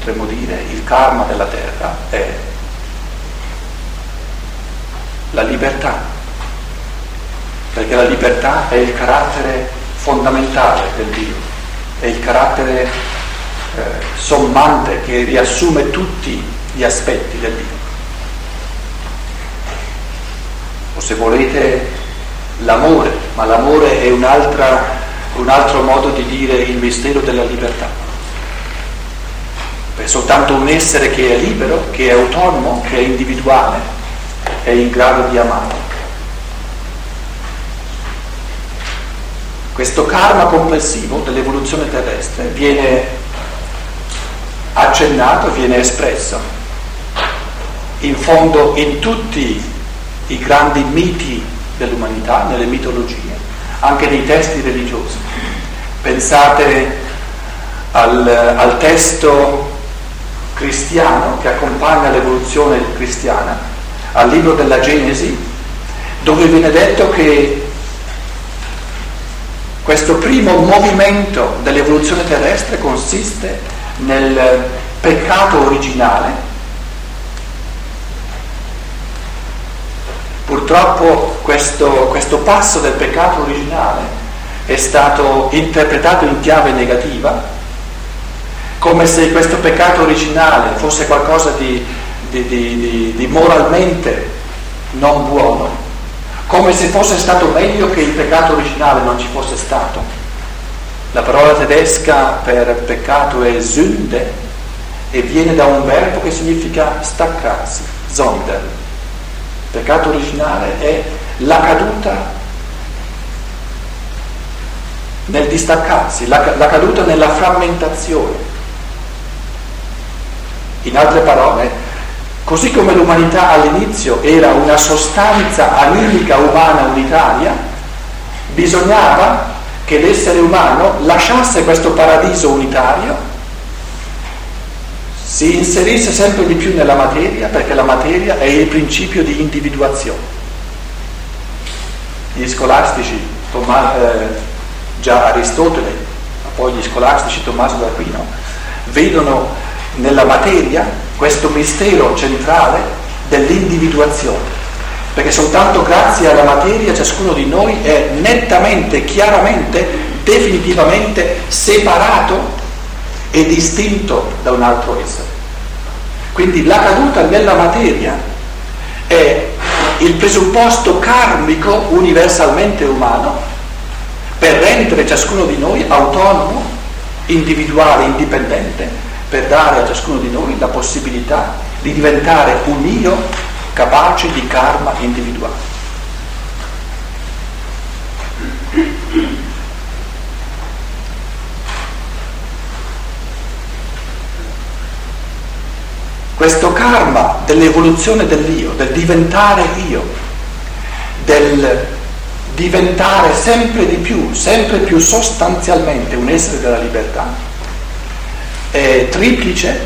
potremmo dire, il karma della terra è la libertà, perché la libertà è il carattere fondamentale del Dio, è il carattere eh, sommante che riassume tutti gli aspetti del Dio. O se volete l'amore, ma l'amore è un altro modo di dire il mistero della libertà. È soltanto un essere che è libero, che è autonomo, che è individuale, è in grado di amare. Questo karma complessivo dell'evoluzione terrestre viene accennato, viene espresso in fondo in tutti i grandi miti dell'umanità, nelle mitologie, anche nei testi religiosi. Pensate al, al testo cristiano che accompagna l'evoluzione cristiana, al libro della Genesi, dove viene detto che questo primo movimento dell'evoluzione terrestre consiste nel peccato originale. Purtroppo questo, questo passo del peccato originale è stato interpretato in chiave negativa, come se questo peccato originale fosse qualcosa di, di, di, di moralmente non buono come se fosse stato meglio che il peccato originale non ci fosse stato. La parola tedesca per peccato è Sünde e viene da un verbo che significa staccarsi, Sonder. Il peccato originale è la caduta nel distaccarsi, la, la caduta nella frammentazione. In altre parole, Così come l'umanità all'inizio era una sostanza animica umana unitaria, bisognava che l'essere umano lasciasse questo paradiso unitario, si inserisse sempre di più nella materia, perché la materia è il principio di individuazione. Gli scolastici, Tomma, eh, già Aristotele, ma poi gli scolastici Tommaso d'Aquino, vedono nella materia questo mistero centrale dell'individuazione, perché soltanto grazie alla materia ciascuno di noi è nettamente, chiaramente, definitivamente separato e distinto da un altro essere. Quindi la caduta nella materia è il presupposto karmico universalmente umano per rendere ciascuno di noi autonomo, individuale, indipendente per dare a ciascuno di noi la possibilità di diventare un io capace di karma individuale. Questo karma dell'evoluzione dell'io, del diventare io, del diventare sempre di più, sempre più sostanzialmente un essere della libertà, è triplice,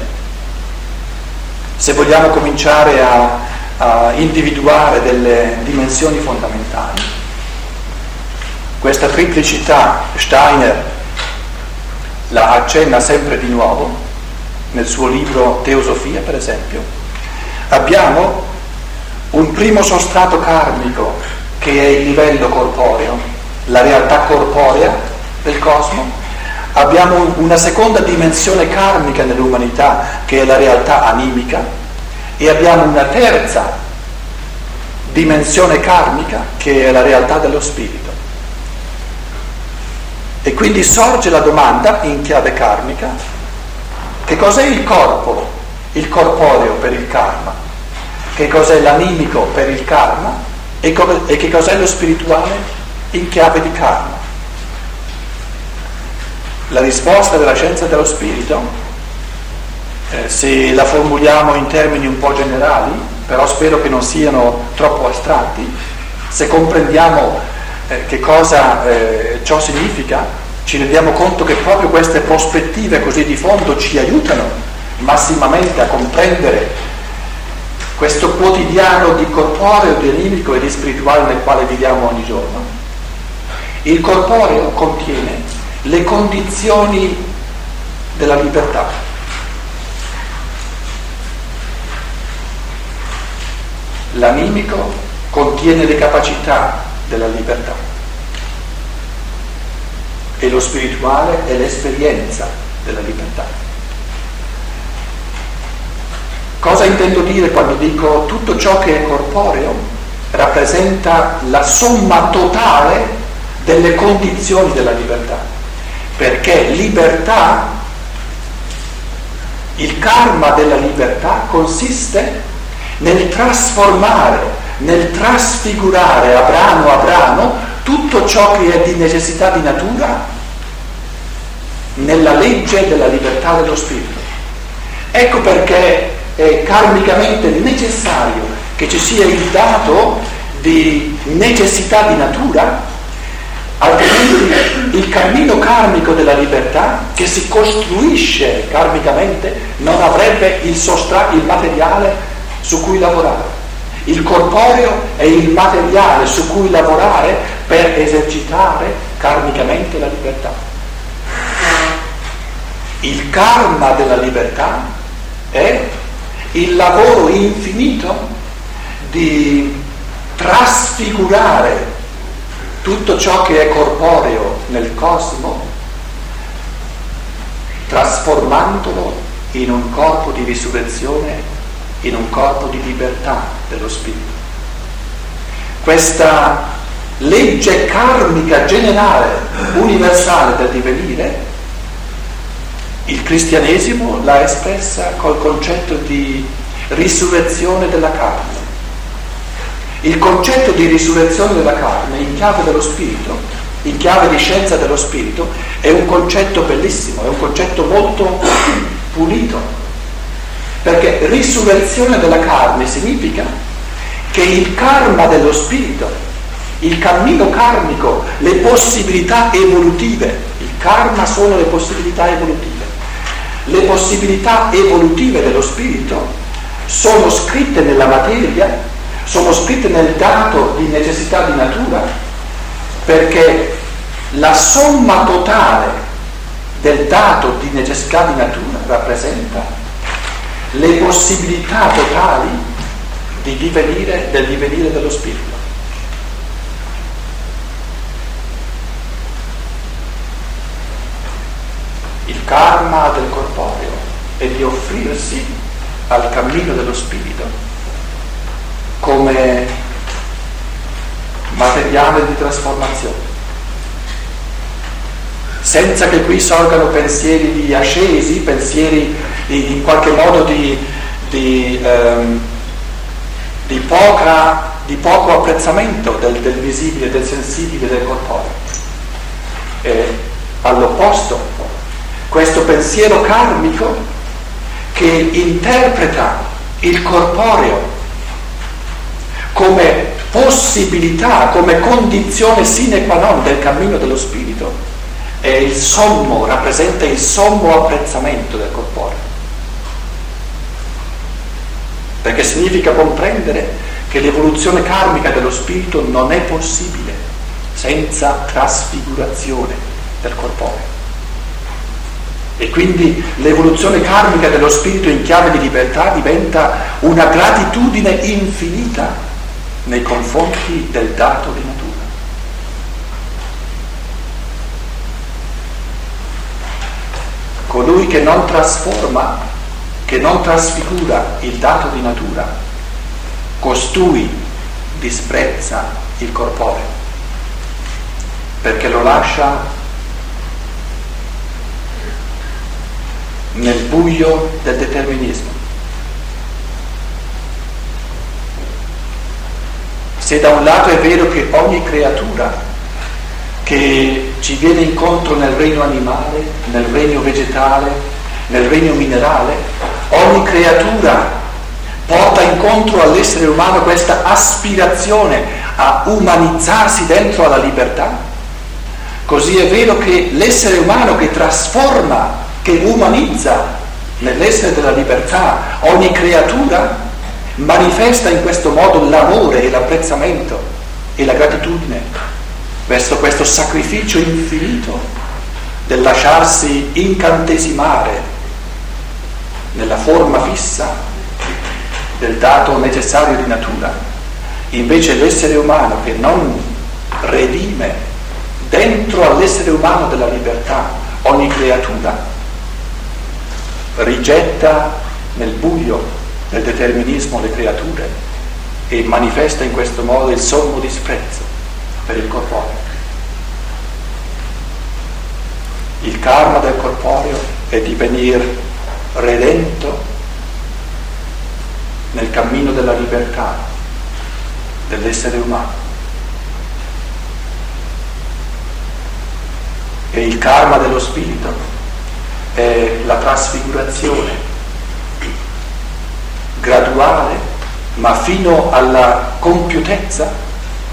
se vogliamo cominciare a, a individuare delle dimensioni fondamentali. Questa triplicità Steiner la accenna sempre di nuovo nel suo libro Teosofia, per esempio. Abbiamo un primo sostrato karmico che è il livello corporeo, la realtà corporea del cosmo, abbiamo una seconda dimensione karmica nell'umanità che è la realtà animica e abbiamo una terza dimensione karmica che è la realtà dello spirito. E quindi sorge la domanda in chiave karmica, che cos'è il corpo, il corporeo per il karma? Che cos'è l'animico per il karma? E, che cos'è lo spirituale in chiave di karma? La risposta della scienza dello spirito, eh, se la formuliamo in termini un po' generali, però spero che non siano troppo astratti, se comprendiamo eh, che cosa eh, ciò significa, ci rendiamo conto che proprio queste prospettive così di fondo ci aiutano massimamente a comprendere questo quotidiano di corporeo, di animico e di spirituale nel quale viviamo ogni giorno. Il corporeo contiene le condizioni della libertà. L'animico contiene le capacità della libertà e lo spirituale è l'esperienza della libertà. Cosa intendo dire quando dico tutto ciò che è corporeo rappresenta la somma totale delle condizioni della libertà? Perché libertà, il karma della libertà consiste nel trasformare, nel trasfigurare a brano a brano tutto ciò che è di necessità di natura nella legge della libertà dello spirito. Ecco perché è karmicamente necessario che ci sia il dato di necessità di natura, altrimenti il cammino karmico della libertà che si costruisce karmicamente non avrebbe il sostrato, il materiale su cui lavorare. Il corporeo è il materiale su cui lavorare per esercitare karmicamente la libertà. Il karma della libertà è il lavoro infinito di trasfigurare tutto ciò che è corporeo nel cosmo, trasformandolo in un corpo di risurrezione, in un corpo di libertà dello Spirito. Questa legge karmica generale, universale del divenire, il cristianesimo l'ha espressa col concetto di risurrezione della carne. Il concetto di risurrezione della carne in chiave dello spirito, in chiave di scienza dello spirito, è un concetto bellissimo, è un concetto molto pulito. Perché risurrezione della carne significa che il karma dello spirito, il cammino karmico, le possibilità evolutive, il karma sono le possibilità evolutive le possibilità evolutive dello spirito sono scritte nella materia, sono scritte nel dato di necessità di natura, perché la somma totale del dato di necessità di natura rappresenta le possibilità totali di divenire, del divenire dello spirito. Il karma del corporeo è di offrirsi al cammino dello spirito come materiale di trasformazione, senza che qui sorgano pensieri di ascesi, pensieri di, in qualche modo di, di, ehm, di, poca, di poco apprezzamento del, del, visibile, del sensibile, del corporeo. E all'opposto, questo pensiero karmico che interpreta il corporeo come possibilità, come condizione sine qua non del cammino dello spirito, è il sommo, rappresenta il sommo apprezzamento del corporeo. Perché significa comprendere che l'evoluzione karmica dello spirito non è possibile senza trasfigurazione del corporeo. E quindi l'evoluzione karmica dello spirito in chiave di libertà diventa una gratitudine infinita nei confronti del dato di natura. Colui che non trasforma, che non trasfigura il dato di natura, costui disprezza il corporeo, perché lo lascia nel buio del determinismo. Se da un lato è vero che ogni creatura che ci viene incontro nel regno animale, nel regno vegetale, nel regno minerale, ogni creatura porta incontro all'essere umano questa aspirazione a umanizzarsi dentro alla libertà, così è vero che l'essere umano che trasforma che umanizza nell'essere della libertà ogni creatura, manifesta in questo modo l'amore e l'apprezzamento e la gratitudine verso questo sacrificio infinito del lasciarsi incantesimare nella forma fissa del dato necessario di natura, invece l'essere umano che non redime dentro all'essere umano della libertà ogni creatura, rigetta nel buio del determinismo le creature e manifesta in questo modo il sommo disprezzo per il corporeo. Il karma del corporeo è di venire redento nel cammino della libertà dell'essere umano. E il karma dello spirito è la trasfigurazione graduale, ma fino alla compiutezza,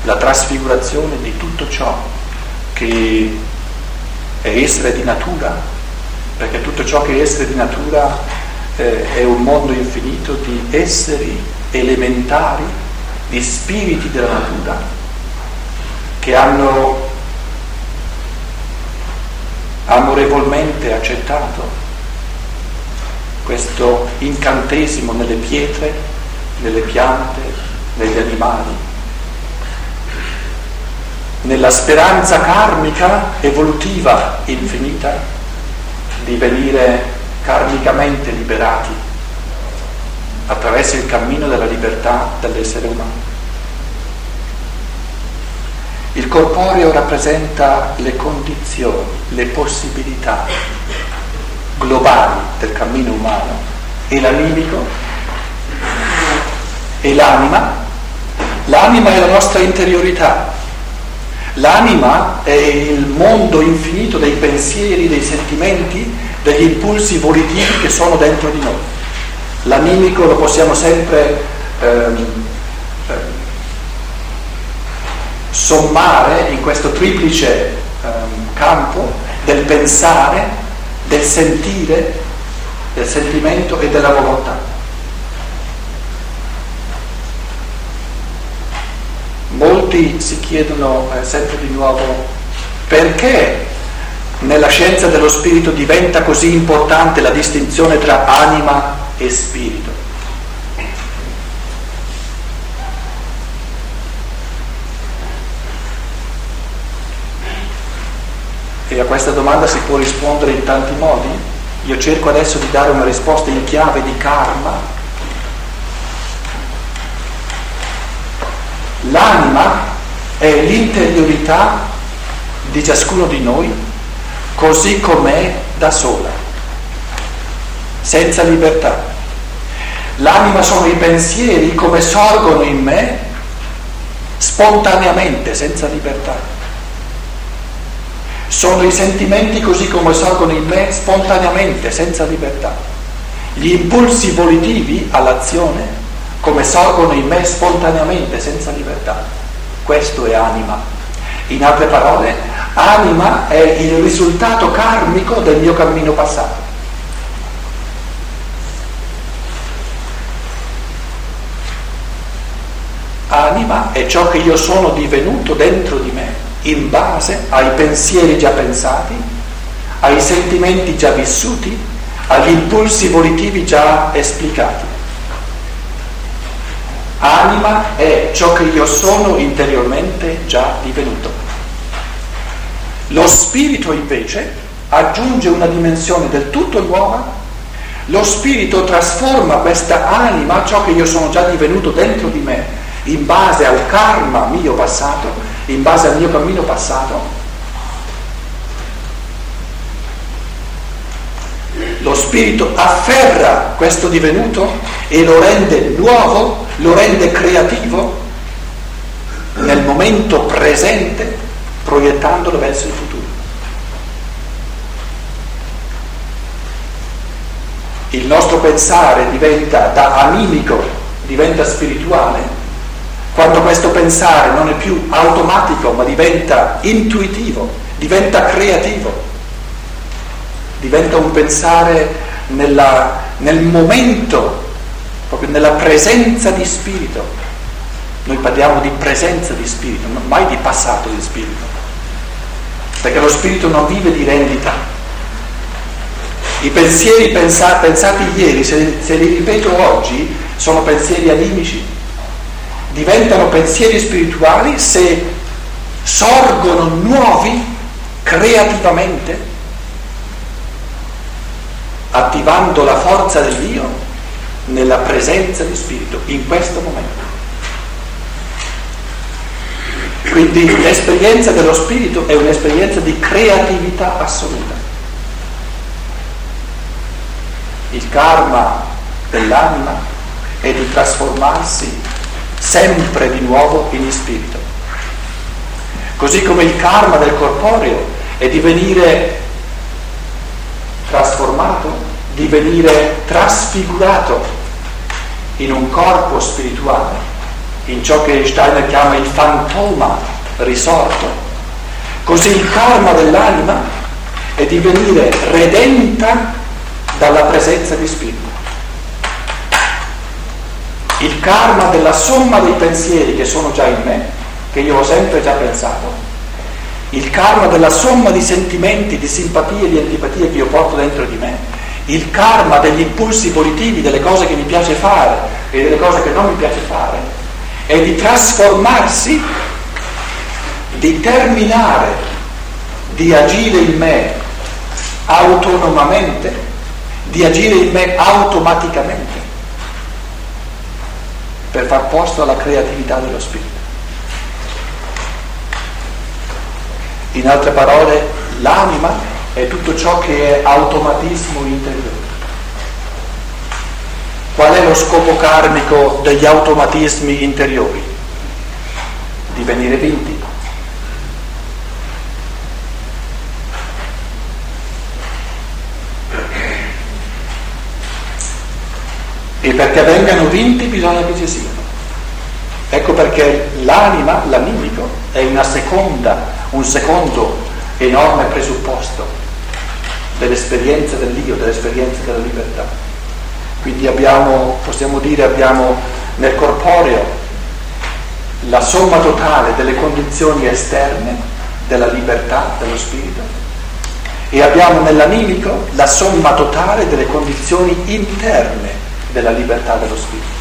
la trasfigurazione di tutto ciò che è essere di natura, perché tutto ciò che è essere di natura eh, è un mondo infinito di esseri elementari, di spiriti della natura, che hanno amorevolmente accettato questo incantesimo nelle pietre, nelle piante, negli animali, nella speranza karmica evolutiva infinita di venire karmicamente liberati attraverso il cammino della libertà dell'essere umano. Il corporeo rappresenta le condizioni, le possibilità globali del cammino umano e l'animico e l'anima. L'anima è la nostra interiorità. L'anima è il mondo infinito dei pensieri, dei sentimenti degli impulsi volitivi che sono dentro di noi. L'animico lo possiamo sempre ehm, sommare in questo triplice ehm, campo del pensare, del sentire, del sentimento e della volontà. Molti si chiedono eh, sempre di nuovo perché nella scienza dello spirito diventa così importante la distinzione tra anima e spirito. E a questa domanda si può rispondere in tanti modi. Io cerco adesso di dare una risposta in chiave di karma. L'anima è l'interiorità di ciascuno di noi così com'è da sola, senza libertà. L'anima sono i pensieri come sorgono in me spontaneamente, senza libertà. Sono i sentimenti così come sorgono in me spontaneamente, senza libertà. Gli impulsi volitivi all'azione come sorgono in me spontaneamente, senza libertà. Questo è anima. In altre parole, anima è il risultato karmico del mio cammino passato. Anima è ciò che io sono divenuto dentro di me, in base ai pensieri già pensati, ai sentimenti già vissuti, agli impulsi volitivi già esplicati. Anima è ciò che io sono interiormente già divenuto. Lo spirito invece aggiunge una dimensione del tutto nuova. Lo spirito trasforma questa anima, ciò che io sono già divenuto dentro di me, in base al karma mio passato, in base al mio cammino passato. Lo spirito afferra questo divenuto e lo rende nuovo, lo rende creativo nel momento presente proiettandolo verso il futuro. Il nostro pensare diventa da animico, diventa spirituale, quando questo pensare non è più automatico ma diventa intuitivo, diventa creativo, diventa un pensare nella, nel momento, proprio nella presenza di spirito. Noi parliamo di presenza di spirito, mai di passato di spirito perché lo spirito non vive di rendita. I pensieri pensa- pensati ieri, se, se li ripeto oggi, sono pensieri animici, diventano pensieri spirituali se sorgono nuovi creativamente, attivando la forza del Dio nella presenza di Spirito in questo momento. Quindi l'esperienza dello Spirito è un'esperienza di creatività assoluta. Il karma dell'anima è di trasformarsi sempre di nuovo in spirito. Così come il karma del corporeo è di venire trasformato, di venire trasfigurato in un corpo spirituale, in ciò che Steiner chiama il fantoma risorto. Così il karma dell'anima è di venire redenta dalla presenza di spirito. Il karma della somma dei pensieri che sono già in me che io ho sempre già pensato, il karma della somma di sentimenti, di simpatie, di antipatie che io porto dentro di me, il karma degli impulsi positivi, delle cose che mi piace fare e delle cose che non mi piace fare, è di trasformarsi, di terminare, di agire in me autonomamente, di agire in me automaticamente, per far posto alla creatività dello spirito. In altre parole, l'anima è tutto ciò che è automatismo interiore. Qual è lo scopo karmico degli automatismi interiori? Di venire vinti. E perché vengano vinti bisogna che ci siano. Ecco perché l'anima, l'animico, è una seconda un secondo enorme presupposto dell'esperienza dell'io, dell'esperienza della libertà. Quindi abbiamo, possiamo dire, abbiamo nel corporeo la somma totale delle condizioni esterne della libertà dello spirito e abbiamo nell'animico la somma totale delle condizioni interne della libertà dello spirito.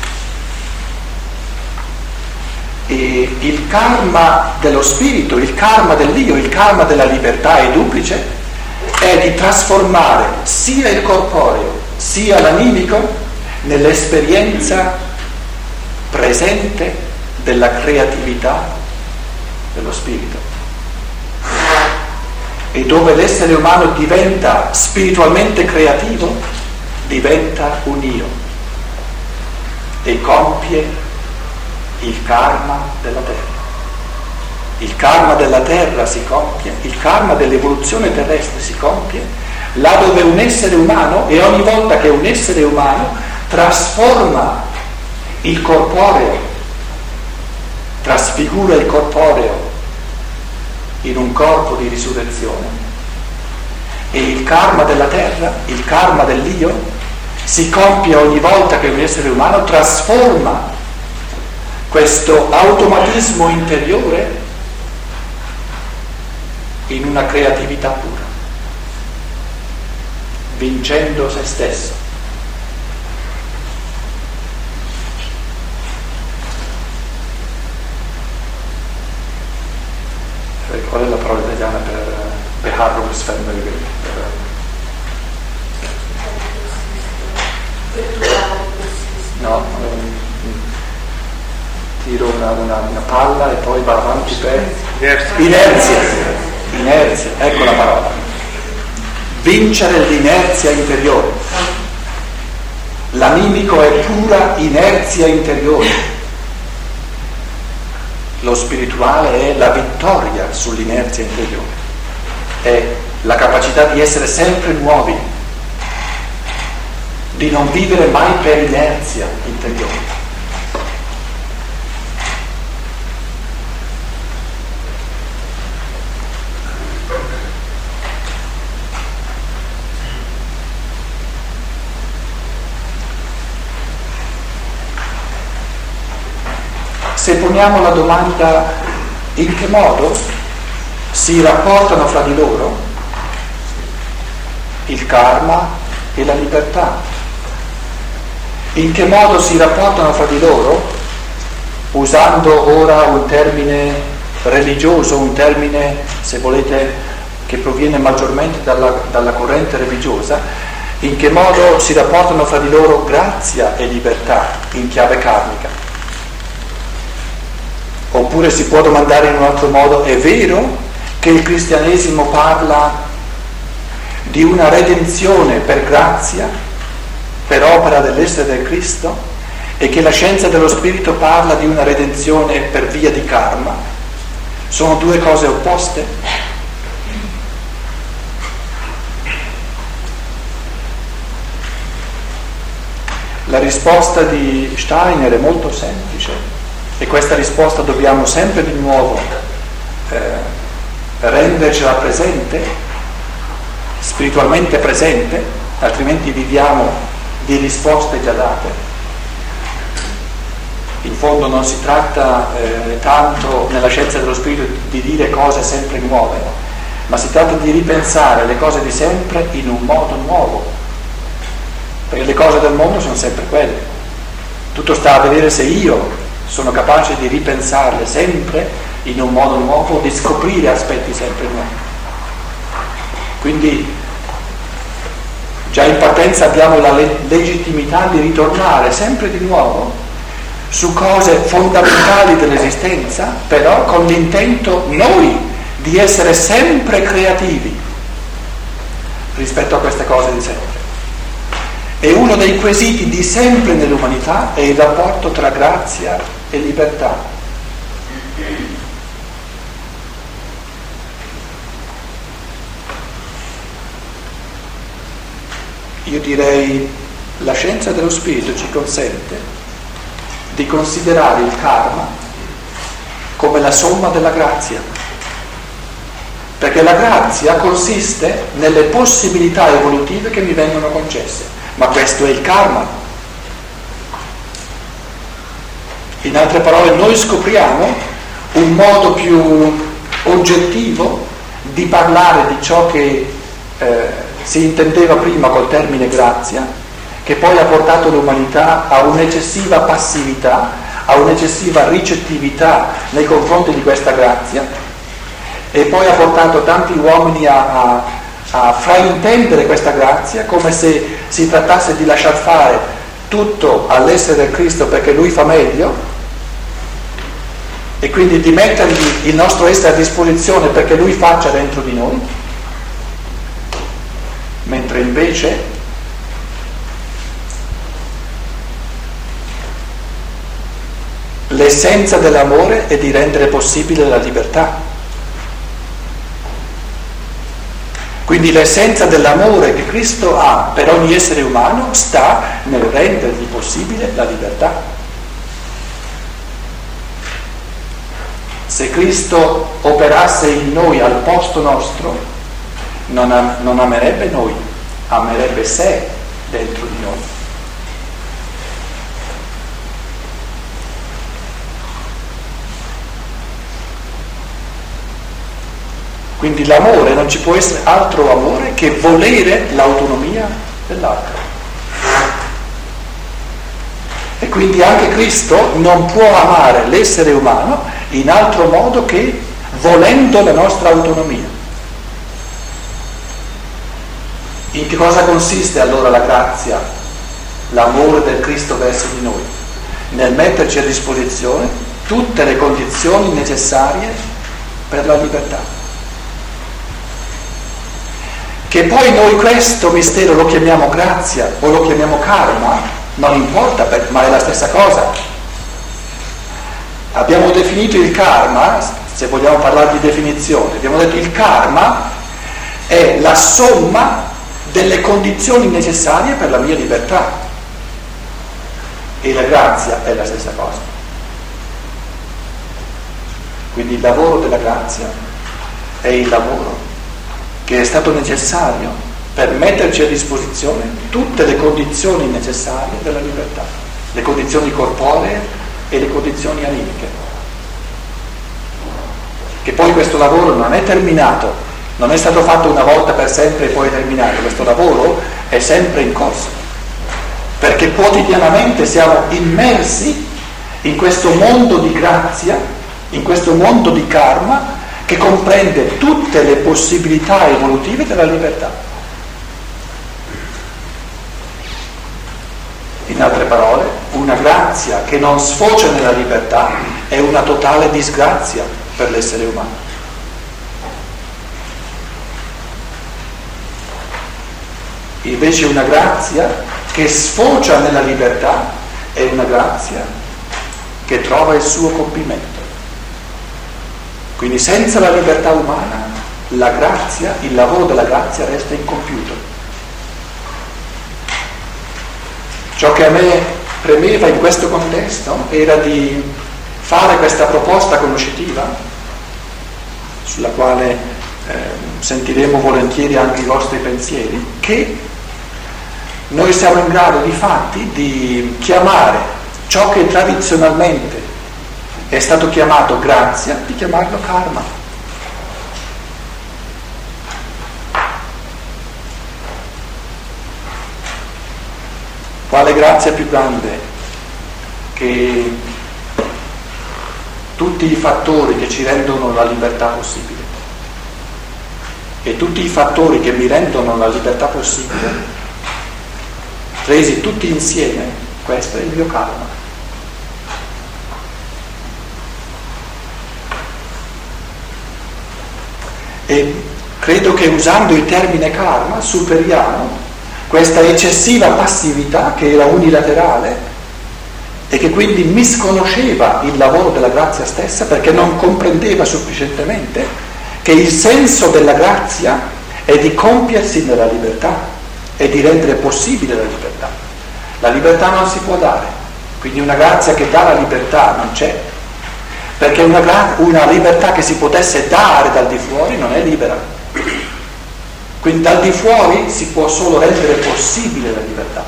E il karma dello spirito, il karma dell'io, il karma della libertà è duplice, è di trasformare sia il corporeo sia l'animico nell'esperienza presente della creatività dello spirito. E dove l'essere umano diventa spiritualmente creativo, diventa un io e compie il karma della terra. Il karma della terra si compie, il karma dell'evoluzione terrestre si compie, là dove un essere umano, e ogni volta che un essere umano trasforma il corporeo, trasfigura il corporeo in un corpo di risurrezione, e il karma della terra, il karma dell'io, si compie ogni volta che un essere umano trasforma questo automatismo interiore in una creatività pura, vincendo se stesso. Qual è la parola italiana per beharrungsvermögen? No, tiro una, una, una palla e poi va avanti per inerzia. Inerzia, ecco la parola. Vincere l'inerzia interiore. L'animico è pura inerzia interiore. Lo spirituale è la vittoria sull'inerzia interiore. È la capacità di essere sempre nuovi, di non vivere mai per inerzia interiore. Se poniamo la domanda in che modo si rapportano fra di loro il karma e la libertà, In che modo si rapportano fra di loro? Usando ora un termine religioso, un termine, se volete, che proviene maggiormente dalla, dalla corrente religiosa, in che modo si rapportano fra di loro grazia e libertà in chiave karmica. Oppure si può domandare in un altro modo, è vero che il cristianesimo parla di una redenzione per grazia, per opera dell'essere del Cristo, e che la scienza dello Spirito parla di una redenzione per via di karma? Sono due cose opposte? La risposta di Steiner è molto semplice e questa risposta dobbiamo sempre di nuovo eh, rendercela presente, spiritualmente presente, altrimenti viviamo di risposte già date. In fondo non si tratta eh, tanto nella scienza dello spirito di dire cose sempre nuove, ma si tratta di ripensare le cose di sempre in un modo nuovo perché le cose del mondo sono sempre quelle. Tutto sta a vedere se io sono capace di ripensarle sempre in un modo nuovo, di scoprire aspetti sempre nuovi. Quindi già in partenza abbiamo la le- legittimità di ritornare sempre di nuovo su cose fondamentali dell'esistenza, però con l'intento noi di essere sempre creativi rispetto a queste cose di sempre. E uno dei quesiti di sempre nell'umanità è il rapporto tra grazia e libertà. Io direi la scienza dello spirito ci consente di considerare il karma come la somma della grazia, perché la grazia consiste nelle possibilità evolutive che mi vengono concesse ma questo è il karma. In altre parole, noi scopriamo un modo più oggettivo di parlare di ciò che eh, si intendeva prima col termine grazia, che poi ha portato l'umanità a un'eccessiva passività, a un'eccessiva ricettività nei confronti di questa grazia. E poi ha portato tanti uomini a, a a fraintendere questa grazia come se si trattasse di lasciar fare tutto all'essere Cristo perché lui fa meglio e quindi di mettergli il nostro essere a disposizione perché lui faccia dentro di noi, mentre invece l'essenza dell'amore è di rendere possibile la libertà. Quindi l'essenza dell'amore che Cristo ha per ogni essere umano sta nel rendergli possibile la libertà. Se Cristo operasse in noi al posto nostro, non, am- non amerebbe noi, amerebbe sé dentro di noi. Quindi l'amore non ci può essere altro amore che volere l'autonomia dell'altro. E quindi anche Cristo non può amare l'essere umano in altro modo che volendo la nostra autonomia. In che cosa consiste allora la grazia, l'amore del Cristo verso di noi? Nel metterci a disposizione tutte le condizioni necessarie per la libertà. Che poi noi questo mistero lo chiamiamo grazia o lo chiamiamo karma, non importa, ma è la stessa cosa. Abbiamo definito il karma, se vogliamo parlare di definizione, abbiamo detto il karma è la somma delle condizioni necessarie per la mia libertà. E la grazia è la stessa cosa. Quindi il lavoro della grazia è il lavoro che è stato necessario per metterci a disposizione tutte le condizioni necessarie della libertà, le condizioni corporee e le condizioni animiche. Che poi questo lavoro non è terminato, non è stato fatto una volta per sempre e poi è terminato, questo lavoro è sempre in corso. perché quotidianamente siamo immersi in questo mondo di grazia, in questo mondo di karma che comprende tutte le possibilità evolutive della libertà. In altre parole, una grazia che non sfocia nella libertà è una totale disgrazia per l'essere umano. Invece una grazia che sfocia nella libertà è una grazia che trova il suo compimento. Quindi senza la libertà umana la grazia, il lavoro della grazia resta incompiuto. Ciò che a me premeva in questo contesto era di fare questa proposta conoscitiva, sulla quale eh, sentiremo volentieri anche i vostri pensieri, che noi siamo in grado di fatti di chiamare ciò che tradizionalmente è stato chiamato grazia, di chiamarlo karma. Quale grazia più grande che tutti i fattori che ci rendono la libertà possibile e tutti i fattori che mi rendono la libertà possibile resi tutti insieme, questo è il mio karma. E credo che usando il termine karma superiamo questa eccessiva passività che era unilaterale e che quindi misconosceva il lavoro della grazia stessa perché non comprendeva sufficientemente che il senso della grazia è di compiersi nella libertà e di rendere possibile la libertà. La libertà non si può dare, quindi una grazia che dà la libertà non c'è, perché una, una libertà che si potesse dare dal di fuori non è libera. Quindi dal di fuori si può solo rendere possibile la libertà,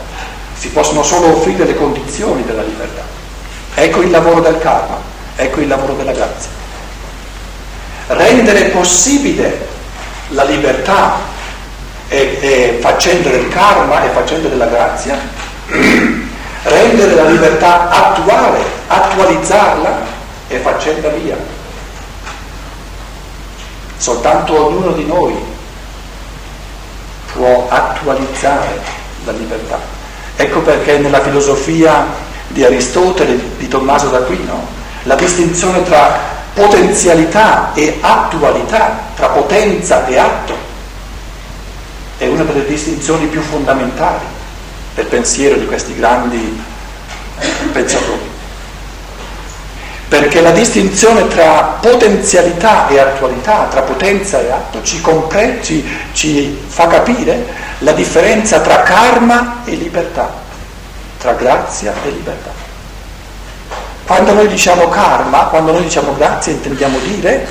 si possono solo offrire le condizioni della libertà. Ecco il lavoro del karma, ecco il lavoro della grazia. Rendere possibile la libertà e, e facendo del karma e facendo della grazia, rendere la libertà attuale, attualizzarla e facendo via. Soltanto ognuno di noi può attualizzare la libertà. Ecco perché nella filosofia di Aristotele, di Tommaso d'Aquino, la distinzione tra potenzialità e attualità, tra potenza e atto, è una delle distinzioni più fondamentali del pensiero di questi grandi pensatori. Perché la distinzione tra potenzialità e attualità, tra potenza e atto, ci, compre- ci, ci fa capire la differenza tra karma e libertà, tra grazia e libertà. Quando noi diciamo karma, quando noi diciamo grazia, intendiamo dire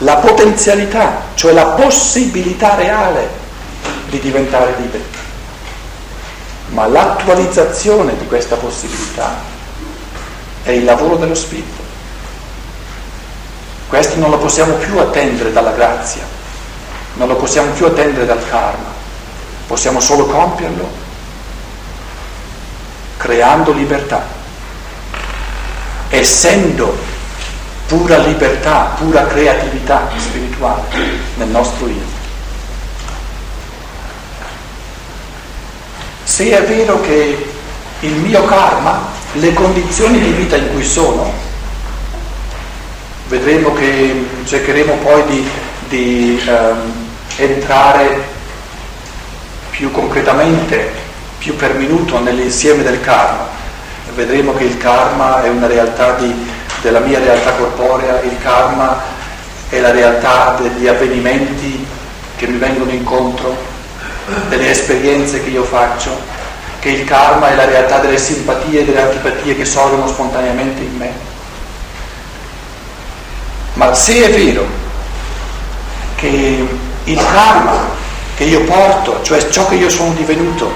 la potenzialità, cioè la possibilità reale di diventare liberi. Ma l'attualizzazione di questa possibilità è il lavoro dello Spirito. Questo non lo possiamo più attendere dalla grazia, non lo possiamo più attendere dal karma, possiamo solo compierlo creando libertà, essendo pura libertà, pura creatività spirituale nel nostro io. Se è vero che il mio karma, le condizioni di vita in cui sono, vedremo che cercheremo poi di, di um, entrare più concretamente, più per minuto nell'insieme del karma. Vedremo che il karma è una realtà di della mia realtà corporea, il karma è la realtà degli avvenimenti che mi vengono incontro, delle esperienze che io faccio, che il karma è la realtà delle simpatie e delle antipatie che sorgono spontaneamente in me. Ma se è vero che il karma che io porto, cioè ciò che io sono divenuto,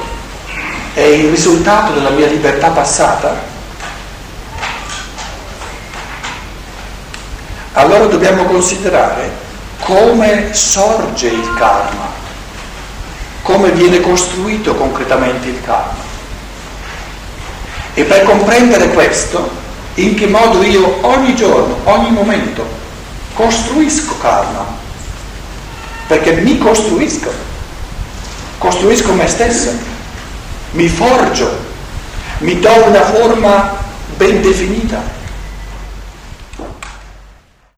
è il risultato della mia libertà passata, allora dobbiamo considerare come sorge il karma, come viene costruito concretamente il karma. E per comprendere questo, in che modo io ogni giorno, ogni momento, costruisco karma, perché mi costruisco, costruisco me stesso, mi forgio, mi do una forma ben definita